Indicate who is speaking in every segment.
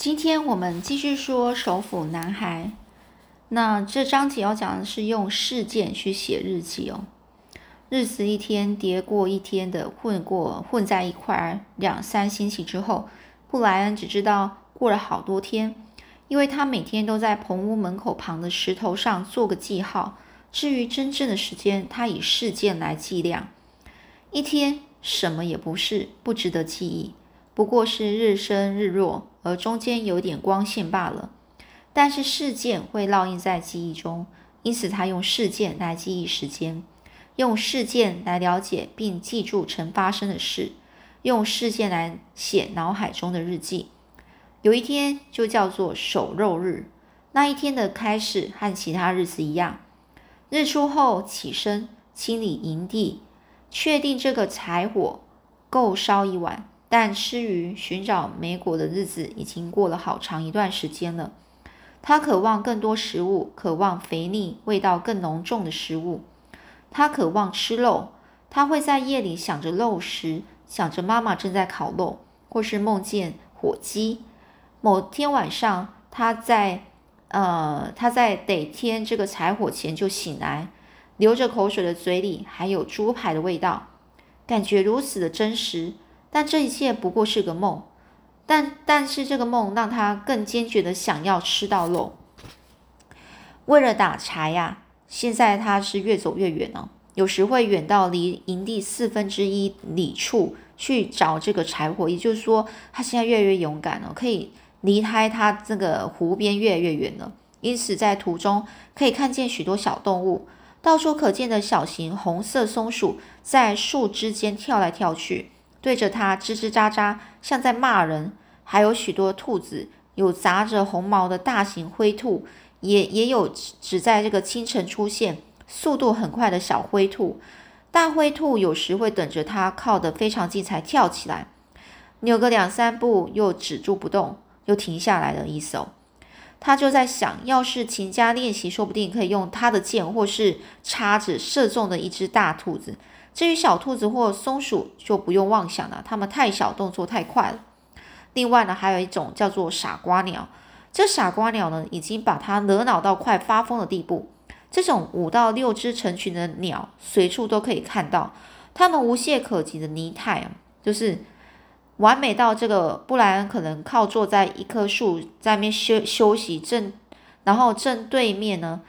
Speaker 1: 今天我们继续说首府男孩。那这章节要讲的是用事件去写日记哦。日子一天叠过一天的混过混在一块儿，两三星期之后，布莱恩只知道过了好多天，因为他每天都在棚屋门口旁的石头上做个记号。至于真正的时间，他以事件来计量。一天什么也不是，不值得记忆，不过是日升日落，而中间有点光线罢了。但是事件会烙印在记忆中，因此他用事件来记忆时间，用事件来了解并记住曾发生的事，用事件来写脑海中的日记。有一天就叫做手肉日，那一天的开始和其他日子一样。日出后起身清理营地，确定这个柴火够烧一晚。但吃鱼、寻找美果的日子已经过了好长一段时间了。他渴望更多食物，渴望肥腻、味道更浓重的食物。他渴望吃肉。他会在夜里想着肉食，想着妈妈正在烤肉，或是梦见火鸡。某天晚上，他在。呃，他在得添这个柴火前就醒来，流着口水的嘴里还有猪排的味道，感觉如此的真实。但这一切不过是个梦，但但是这个梦让他更坚决的想要吃到肉。为了打柴呀，现在他是越走越远了，有时会远到离营地四分之一里处去找这个柴火。也就是说，他现在越来越勇敢了，可以。离开他这个湖边越来越远了，因此在途中可以看见许多小动物，到处可见的小型红色松鼠在树枝间跳来跳去，对着它吱吱喳喳，像在骂人。还有许多兔子，有杂着红毛的大型灰兔，也也有只在这个清晨出现、速度很快的小灰兔。大灰兔有时会等着它靠得非常近才跳起来，扭个两三步又止住不动。又停下来的意思，他就在想，要是勤加练习，说不定可以用他的剑或是叉子射中的一只大兔子。至于小兔子或松鼠，就不用妄想了，它们太小，动作太快了。另外呢，还有一种叫做傻瓜鸟，这傻瓜鸟呢，已经把它惹恼到快发疯的地步。这种五到六只成群的鸟，随处都可以看到，它们无懈可击的泥态啊，就是。完美到这个布莱恩可能靠坐在一棵树在面休休息，正然后正对面呢，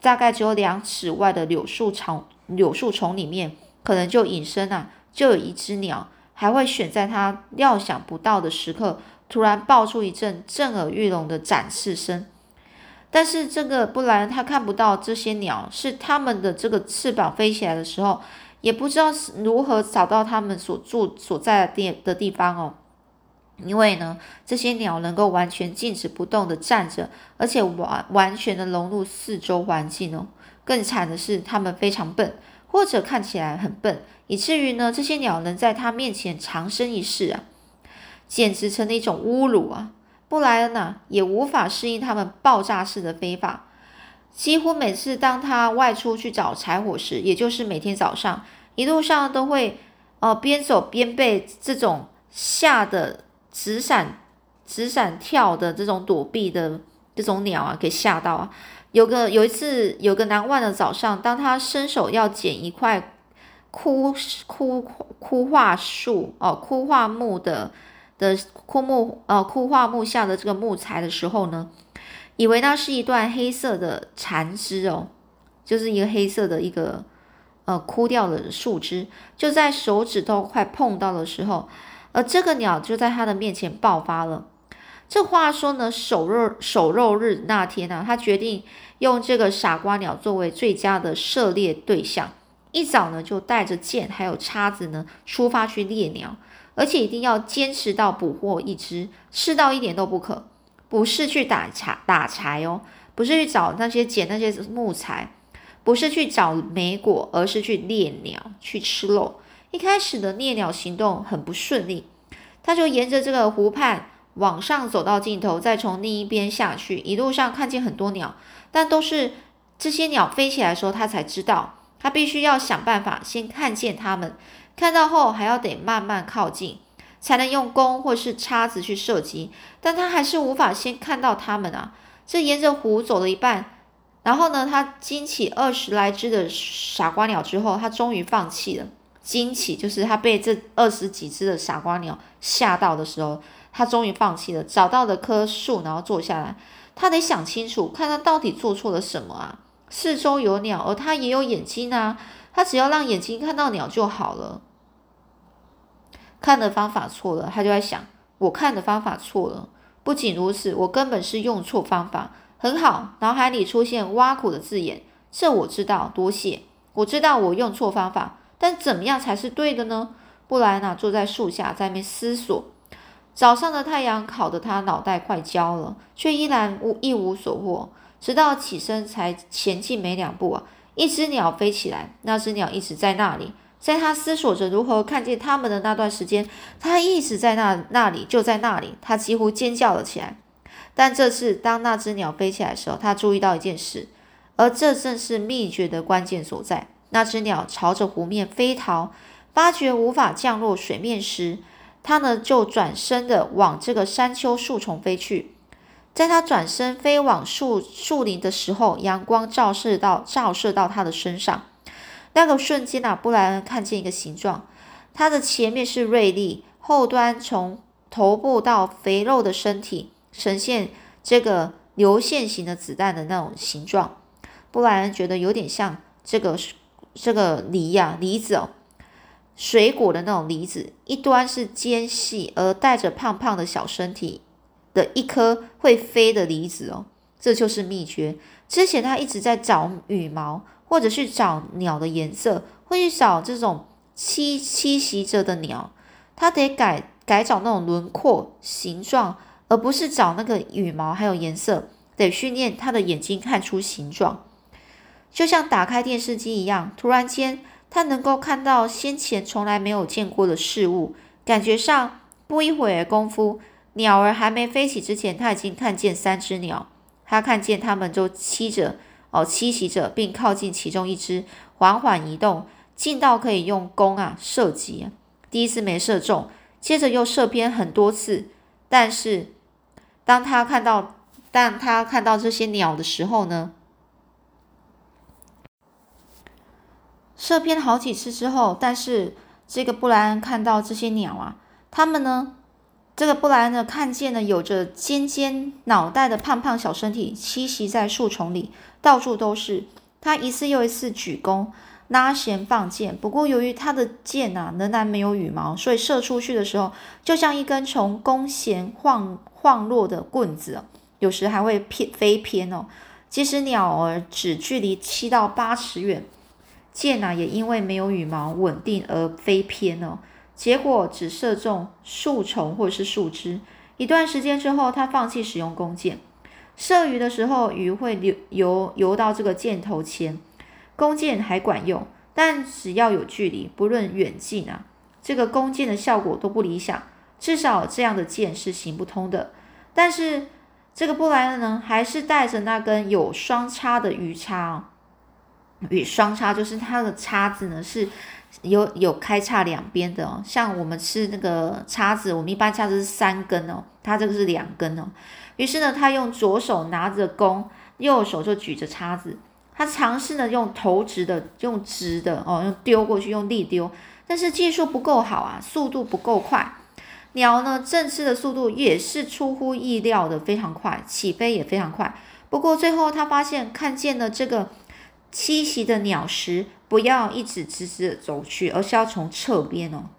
Speaker 1: 大概只有两尺外的柳树丛柳树丛里面，可能就隐身啊，就有一只鸟，还会选在他料想不到的时刻，突然爆出一阵震耳欲聋的展翅声。但是这个布莱恩他看不到这些鸟，是他们的这个翅膀飞起来的时候。也不知道是如何找到他们所住所在的地的地方哦，因为呢，这些鸟能够完全静止不动的站着，而且完完全的融入四周环境哦。更惨的是，它们非常笨，或者看起来很笨，以至于呢，这些鸟能在他面前长生一世啊，简直成了一种侮辱啊！布莱恩呐，也无法适应他们爆炸式的飞法。几乎每次当他外出去找柴火时，也就是每天早上，一路上都会，呃，边走边被这种吓得直闪、直闪跳的这种躲避的这种鸟啊给吓到啊。有个有一次，有个难忘的早上，当他伸手要捡一块枯枯枯桦树哦枯桦木的的枯木呃枯桦木下的这个木材的时候呢。以为那是一段黑色的残枝哦，就是一个黑色的一个呃枯掉的树枝，就在手指头快碰到的时候，而这个鸟就在他的面前爆发了。这话说呢，首肉首肉日那天呢，他决定用这个傻瓜鸟作为最佳的狩猎对象，一早呢就带着剑还有叉子呢出发去猎鸟，而且一定要坚持到捕获一只，吃到一点都不可。不是去打柴打柴哦，不是去找那些捡那些木材，不是去找莓果，而是去猎鸟去吃肉。一开始的猎鸟行动很不顺利，他就沿着这个湖畔往上走到尽头，再从另一边下去。一路上看见很多鸟，但都是这些鸟飞起来的时候，他才知道他必须要想办法先看见它们，看到后还要得慢慢靠近。才能用弓或是叉子去射击，但他还是无法先看到它们啊！这沿着湖走了一半，然后呢，他惊起二十来只的傻瓜鸟之后，他终于放弃了。惊奇就是他被这二十几只的傻瓜鸟吓到的时候，他终于放弃了，找到了棵树，然后坐下来。他得想清楚，看他到底做错了什么啊！四周有鸟，而他也有眼睛啊，他只要让眼睛看到鸟就好了。看的方法错了，他就在想：我看的方法错了。不仅如此，我根本是用错方法。很好，脑海里出现挖苦的字眼，这我知道，多谢。我知道我用错方法，但怎么样才是对的呢？布莱恩坐在树下，在那边思索。早上的太阳烤得他脑袋快焦了，却依然无一无所获。直到起身才前进没两步啊，一只鸟飞起来，那只鸟一直在那里。在他思索着如何看见他们的那段时间，他一直在那那里，就在那里。他几乎尖叫了起来。但这次，当那只鸟飞起来的时候，他注意到一件事，而这正是秘诀的关键所在。那只鸟朝着湖面飞逃，发觉无法降落水面时，它呢就转身的往这个山丘树丛飞去。在它转身飞往树树林的时候，阳光照射到照射到它的身上。那个瞬间啊，布莱恩看见一个形状，它的前面是锐利，后端从头部到肥肉的身体呈现这个流线型的子弹的那种形状。布莱恩觉得有点像这个这个梨呀，梨子哦，水果的那种梨子，一端是尖细而带着胖胖的小身体的一颗会飞的梨子哦，这就是秘诀。之前他一直在找羽毛。或者去找鸟的颜色，会去找这种栖栖息着的鸟，他得改改找那种轮廓形状，而不是找那个羽毛还有颜色。得训练他的眼睛看出形状，就像打开电视机一样。突然间，他能够看到先前从来没有见过的事物。感觉上，不一会儿功夫，鸟儿还没飞起之前，他已经看见三只鸟。他看见它们都栖着。哦，栖息着，并靠近其中一只，缓缓移动，近到可以用弓啊射击。第一次没射中，接着又射偏很多次。但是，当他看到，当他看到这些鸟的时候呢？射偏好几次之后，但是这个布莱恩看到这些鸟啊，他们呢？这个布莱恩呢，看见了有着尖尖脑袋的胖胖小身体栖息在树丛里，到处都是。他一次又一次举弓拉弦放箭，不过由于他的箭啊仍然没有羽毛，所以射出去的时候就像一根从弓弦晃晃落的棍子，有时还会偏飞偏哦。即使鸟儿只距离七到八尺远，箭啊也因为没有羽毛稳定而飞偏哦。结果只射中树丛或者是树枝。一段时间之后，他放弃使用弓箭。射鱼的时候，鱼会游游游到这个箭头前，弓箭还管用。但只要有距离，不论远近啊，这个弓箭的效果都不理想。至少这样的箭是行不通的。但是这个布莱恩呢，还是带着那根有双叉的鱼叉哦。与双叉就是它的叉子呢是。有有开叉两边的哦，像我们吃那个叉子，我们一般叉子是三根哦，它这个是两根哦。于是呢，他用左手拿着弓，右手就举着叉子。他尝试呢用投掷的，用直的哦，用丢过去，用力丢，但是技术不够好啊，速度不够快。鸟呢，振翅的速度也是出乎意料的非常快，起飞也非常快。不过最后他发现看见了这个栖息的鸟时。不要一直直直的走去，而是要从侧边哦，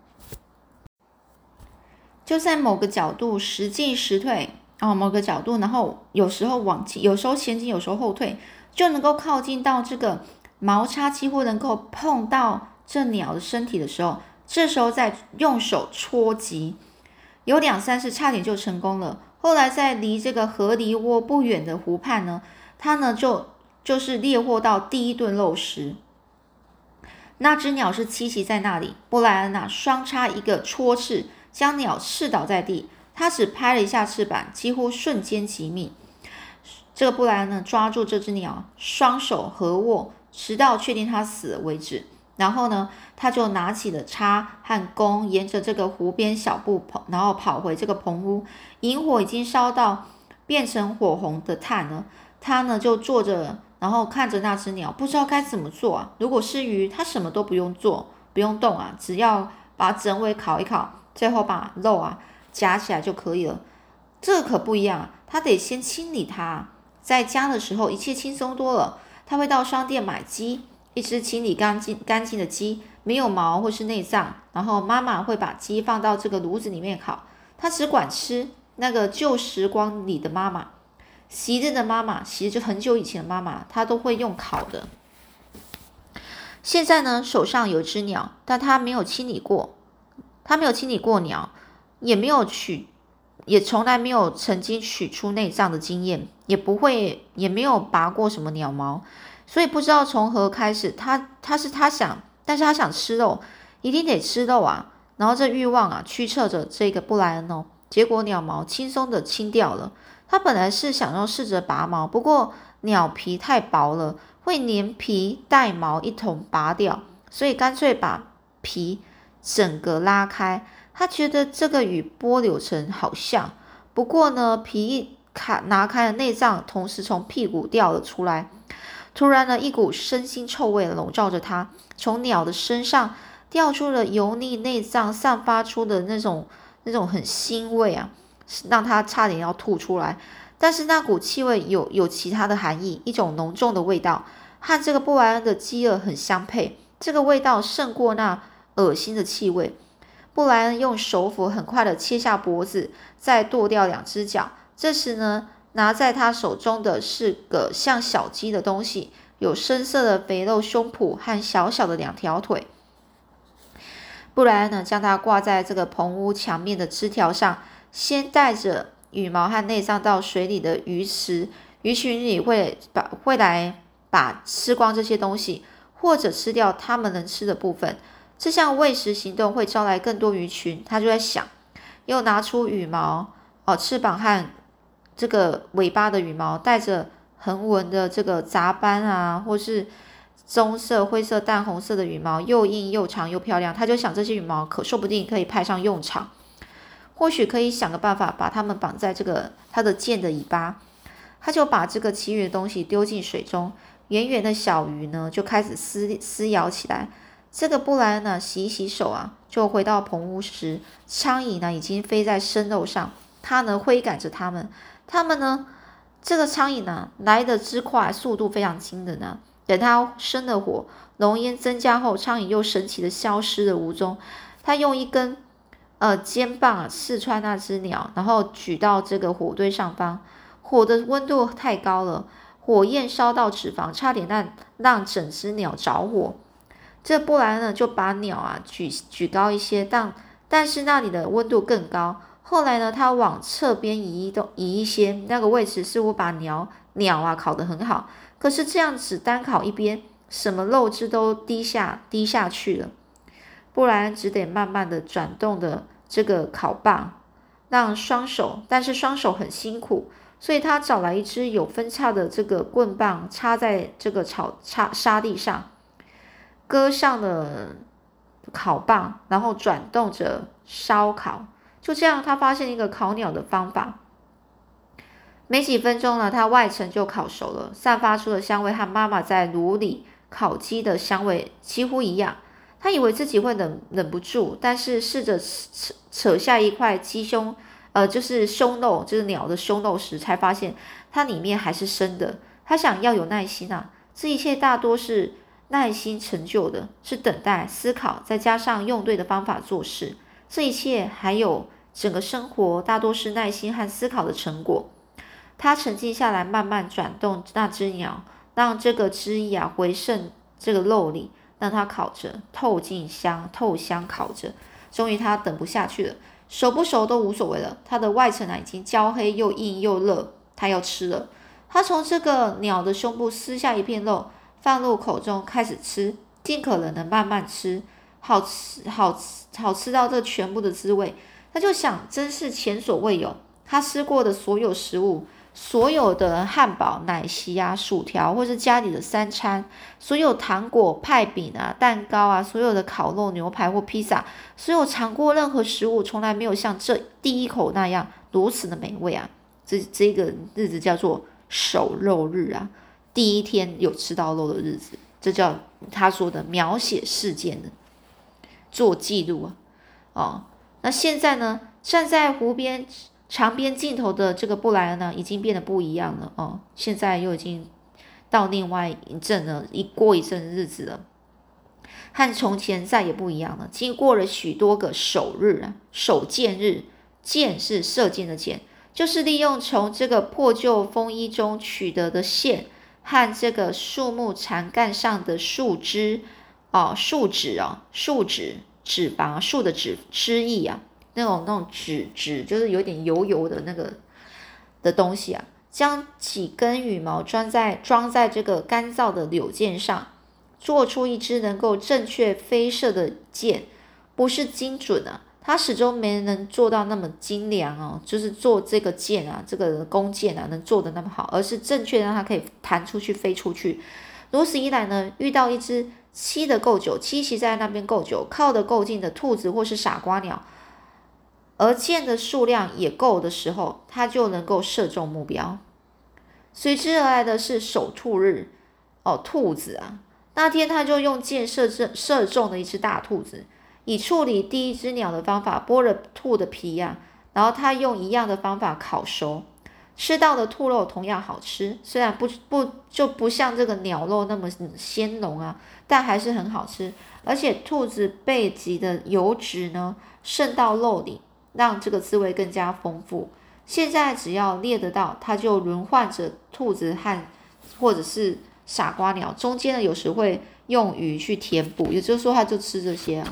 Speaker 1: 就在某个角度时进时退哦，某个角度，然后有时候往前，有时候前进，有时候后退，就能够靠近到这个毛叉，几乎能够碰到这鸟的身体的时候，这时候再用手戳击，有两三次差点就成功了。后来在离这个河狸窝不远的湖畔呢，它呢就就是猎获到第一顿肉食。那只鸟是栖息在那里。布莱恩娜双叉一个戳刺，将鸟刺倒在地。他只拍了一下翅膀，几乎瞬间即命。这个布莱恩呢，抓住这只鸟，双手合握，直到确定它死了为止。然后呢，他就拿起了叉和弓，沿着这个湖边小步跑，然后跑回这个棚屋。萤火已经烧到变成火红的炭了，他呢就坐着，然后看着那只鸟，不知道该怎么做啊。如果是鱼，他什么都不用做，不用动啊，只要把整尾烤一烤，最后把肉啊夹起来就可以了。这可不一样，他得先清理它。在家的时候，一切轻松多了。他会到商店买鸡。一只清理干净干净的鸡，没有毛或是内脏，然后妈妈会把鸡放到这个炉子里面烤。他只管吃那个旧时光里的妈妈，昔日的妈妈，其实就很久以前的妈妈，她都会用烤的。现在呢，手上有一只鸟，但他没有清理过，他没有清理过鸟，也没有取，也从来没有曾经取出内脏的经验，也不会，也没有拔过什么鸟毛。所以不知道从何开始，他他是他想，但是他想吃肉，一定得吃肉啊。然后这欲望啊驱策着这个布莱恩哦，结果鸟毛轻松的清掉了。他本来是想要试着拔毛，不过鸟皮太薄了，会连皮带毛一同拔掉，所以干脆把皮整个拉开。他觉得这个与剥柳橙好像，不过呢，皮一卡拿开了内脏，同时从屁股掉了出来。突然呢，一股身腥臭味笼罩着他，从鸟的身上掉出了油腻内脏散发出的那种那种很腥味啊，让他差点要吐出来。但是那股气味有有其他的含义，一种浓重的味道，和这个布莱恩的饥饿很相配。这个味道胜过那恶心的气味。布莱恩用手斧很快的切下脖子，再剁掉两只脚。这时呢。拿在他手中的是个像小鸡的东西，有深色的肥肉胸脯和小小的两条腿。不然呢，将它挂在这个棚屋墙面的枝条上，先带着羽毛和内脏到水里的鱼池，鱼群里会把会来把吃光这些东西，或者吃掉它们能吃的部分。这项喂食行动会招来更多鱼群。他就在想，又拿出羽毛、哦翅膀和。这个尾巴的羽毛带着横纹的这个杂斑啊，或是棕色、灰色、淡红色的羽毛，又硬又长又漂亮。他就想这些羽毛可说不定可以派上用场，或许可以想个办法把它们绑在这个它的剑的尾巴。他就把这个其余的东西丢进水中，圆圆的小鱼呢就开始撕撕咬起来。这个布莱恩呢洗一洗手啊，就回到棚屋时，苍蝇呢已经飞在生肉上，他呢挥赶着它们。他们呢？这个苍蝇呢，来得之快，速度非常轻的呢。等它生了火，浓烟增加后，苍蝇又神奇的消失了无踪。他用一根呃尖棒啊刺穿那只鸟，然后举到这个火堆上方。火的温度太高了，火焰烧到脂肪，差点让让整只鸟着火。这布莱呢就把鸟啊举举高一些，但但是那里的温度更高。后来呢，他往侧边移动移一些，那个位置似乎把鸟鸟啊烤得很好。可是这样子单烤一边，什么肉汁都滴下滴下去了。不然只得慢慢的转动的这个烤棒，让双手，但是双手很辛苦，所以他找来一只有分叉的这个棍棒，插在这个草插沙地上，搁上了烤棒，然后转动着烧烤。就这样，他发现一个烤鸟的方法。没几分钟呢，它外层就烤熟了，散发出的香味和妈妈在炉里烤鸡的香味几乎一样。他以为自己会忍忍不住，但是试着扯扯下一块鸡胸，呃，就是胸肉，就是鸟的胸肉时，才发现它里面还是生的。他想要有耐心啊，这一切大多是耐心成就的，是等待、思考，再加上用对的方法做事。这一切还有整个生活，大多是耐心和思考的成果。他沉静下来，慢慢转动那只鸟，让这个汁液啊回渗这个肉里，让它烤着，透进香，透香烤着。终于，他等不下去了，熟不熟都无所谓了。它的外层啊已经焦黑又硬又热，他要吃了。他从这个鸟的胸部撕下一片肉，放入口中，开始吃，尽可能的慢慢吃。好吃，好吃，好吃到这全部的滋味，他就想，真是前所未有。他吃过的所有食物，所有的汉堡、奶昔啊、薯条，或是家里的三餐，所有糖果、派饼啊、蛋糕啊，所有的烤肉、牛排或披萨，所有尝过任何食物，从来没有像这第一口那样如此的美味啊！这这个日子叫做守肉日啊，第一天有吃到肉的日子，这叫他说的描写事件的做记录啊。哦，那现在呢，站在湖边。长边尽头的这个布莱恩呢，已经变得不一样了哦。现在又已经到另外一阵了，一过一阵日子了，和从前再也不一样了。经过了许多个首日啊，首箭日，箭是射箭的箭，就是利用从这个破旧风衣中取得的线和这个树木残干上的树枝哦，树脂啊，树脂脂肪，树的脂汁液啊。那种那种纸纸就是有点油油的那个的东西啊，将几根羽毛装在装在这个干燥的柳箭上，做出一支能够正确飞射的箭，不是精准啊，它始终没能做到那么精良哦，就是做这个箭啊，这个弓箭啊，能做的那么好，而是正确让它可以弹出去飞出去。如此一来呢，遇到一只栖的够久、栖息在那边够久、靠得够近的兔子或是傻瓜鸟。而箭的数量也够的时候，他就能够射中目标。随之而来的是守兔日，哦，兔子啊，那天他就用箭射中射中了一只大兔子，以处理第一只鸟的方法剥了兔的皮呀，然后他用一样的方法烤熟，吃到的兔肉同样好吃，虽然不不就不像这个鸟肉那么鲜浓啊，但还是很好吃，而且兔子背脊的油脂呢渗到肉里。让这个滋味更加丰富。现在只要猎得到，它就轮换着兔子和或者是傻瓜鸟，中间呢有时会用鱼去填补，也就是说它就吃这些。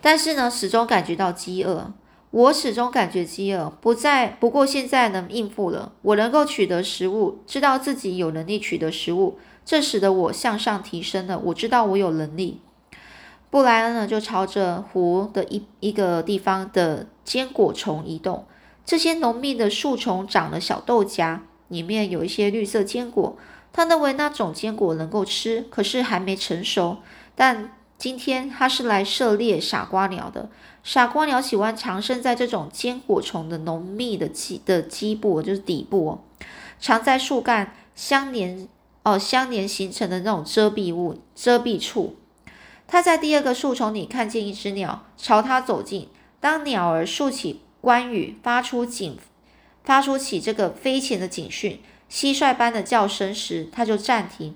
Speaker 1: 但是呢，始终感觉到饥饿。我始终感觉饥饿，不在不过现在能应付了。我能够取得食物，知道自己有能力取得食物，这使得我向上提升了。我知道我有能力。布莱恩呢，就朝着湖的一一个地方的坚果丛移动。这些浓密的树丛长了小豆荚，里面有一些绿色坚果。他认为那种坚果能够吃，可是还没成熟。但今天他是来狩猎傻瓜鸟的。傻瓜鸟喜欢藏身在这种坚果丛的浓密的基的基部，就是底部哦，藏在树干相连哦相连形成的那种遮蔽物遮蔽处。他在第二个树丛里看见一只鸟朝他走近。当鸟儿竖起冠羽，发出警，发出起这个飞前的警讯，蟋蟀般的叫声时，他就暂停。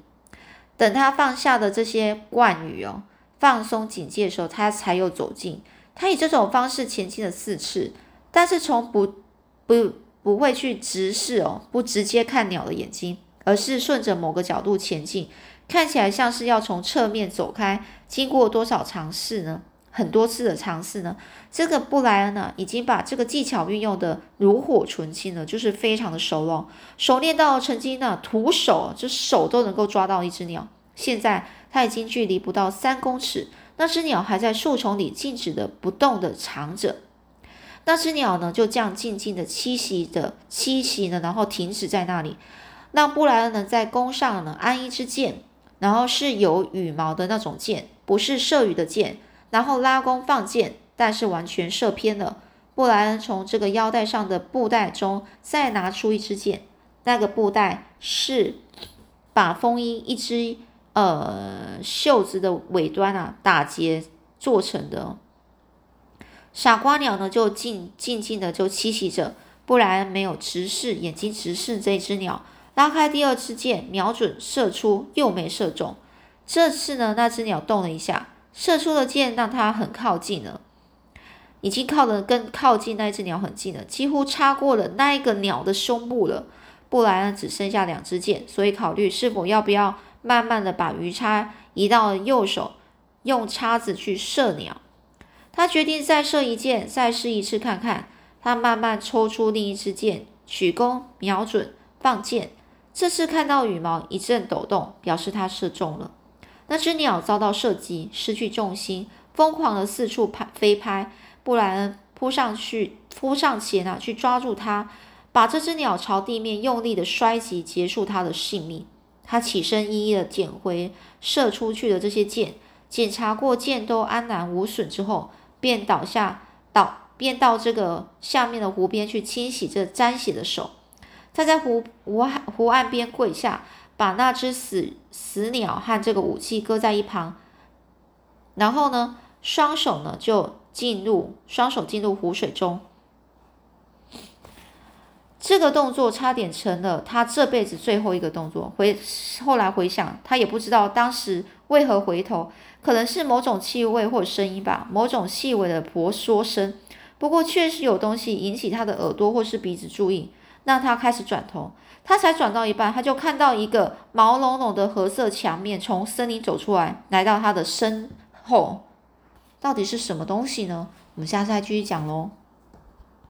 Speaker 1: 等他放下的这些冠羽哦，放松警戒的时候，他才又走近。他以这种方式前进了四次，但是从不不不会去直视哦，不直接看鸟的眼睛，而是顺着某个角度前进。看起来像是要从侧面走开，经过多少尝试呢？很多次的尝试呢？这个布莱恩呢，已经把这个技巧运用的炉火纯青了，就是非常的熟了，熟练到曾经呢，徒手就手都能够抓到一只鸟。现在他已经距离不到三公尺，那只鸟还在树丛里静止的不动的藏着。那只鸟呢，就这样静静的栖息的栖息呢，然后停止在那里，让布莱恩呢在弓上呢安一支箭。然后是有羽毛的那种箭，不是射羽的箭。然后拉弓放箭，但是完全射偏了。布莱恩从这个腰带上的布袋中再拿出一支箭，那个布袋是把风衣一只呃袖子的尾端啊打结做成的。傻瓜鸟呢就静静静的就栖息着，布莱恩没有直视眼睛直视这只鸟。拉开第二支箭，瞄准射出，又没射中。这次呢，那只鸟动了一下，射出的箭让它很靠近了，已经靠得更靠近那只鸟很近了，几乎插过了那一个鸟的胸部了。布莱恩只剩下两支箭，所以考虑是否要不要慢慢的把鱼叉移到右手，用叉子去射鸟。他决定再射一箭，再试一次看看。他慢慢抽出另一支箭，取弓，瞄准，放箭。这次看到羽毛一阵抖动，表示它射中了。那只鸟遭到射击，失去重心，疯狂的四处拍飞拍。布莱恩扑上去，扑上前啊，去抓住它，把这只鸟朝地面用力的摔击，结束它的性命。他起身，一一的捡回射出去的这些箭，检查过箭都安然无损之后，便倒下倒，便到这个下面的湖边去清洗这沾血的手。他在湖湖湖岸边跪下，把那只死死鸟和这个武器搁在一旁，然后呢，双手呢就进入双手进入湖水中。这个动作差点成了他这辈子最后一个动作。回后来回想，他也不知道当时为何回头，可能是某种气味或声音吧，某种细微的婆娑声。不过确实有东西引起他的耳朵或是鼻子注意，让他开始转头。他才转到一半，他就看到一个毛茸茸的褐色墙面从森林走出来，来到他的身后。到底是什么东西呢？我们下次再继续讲喽。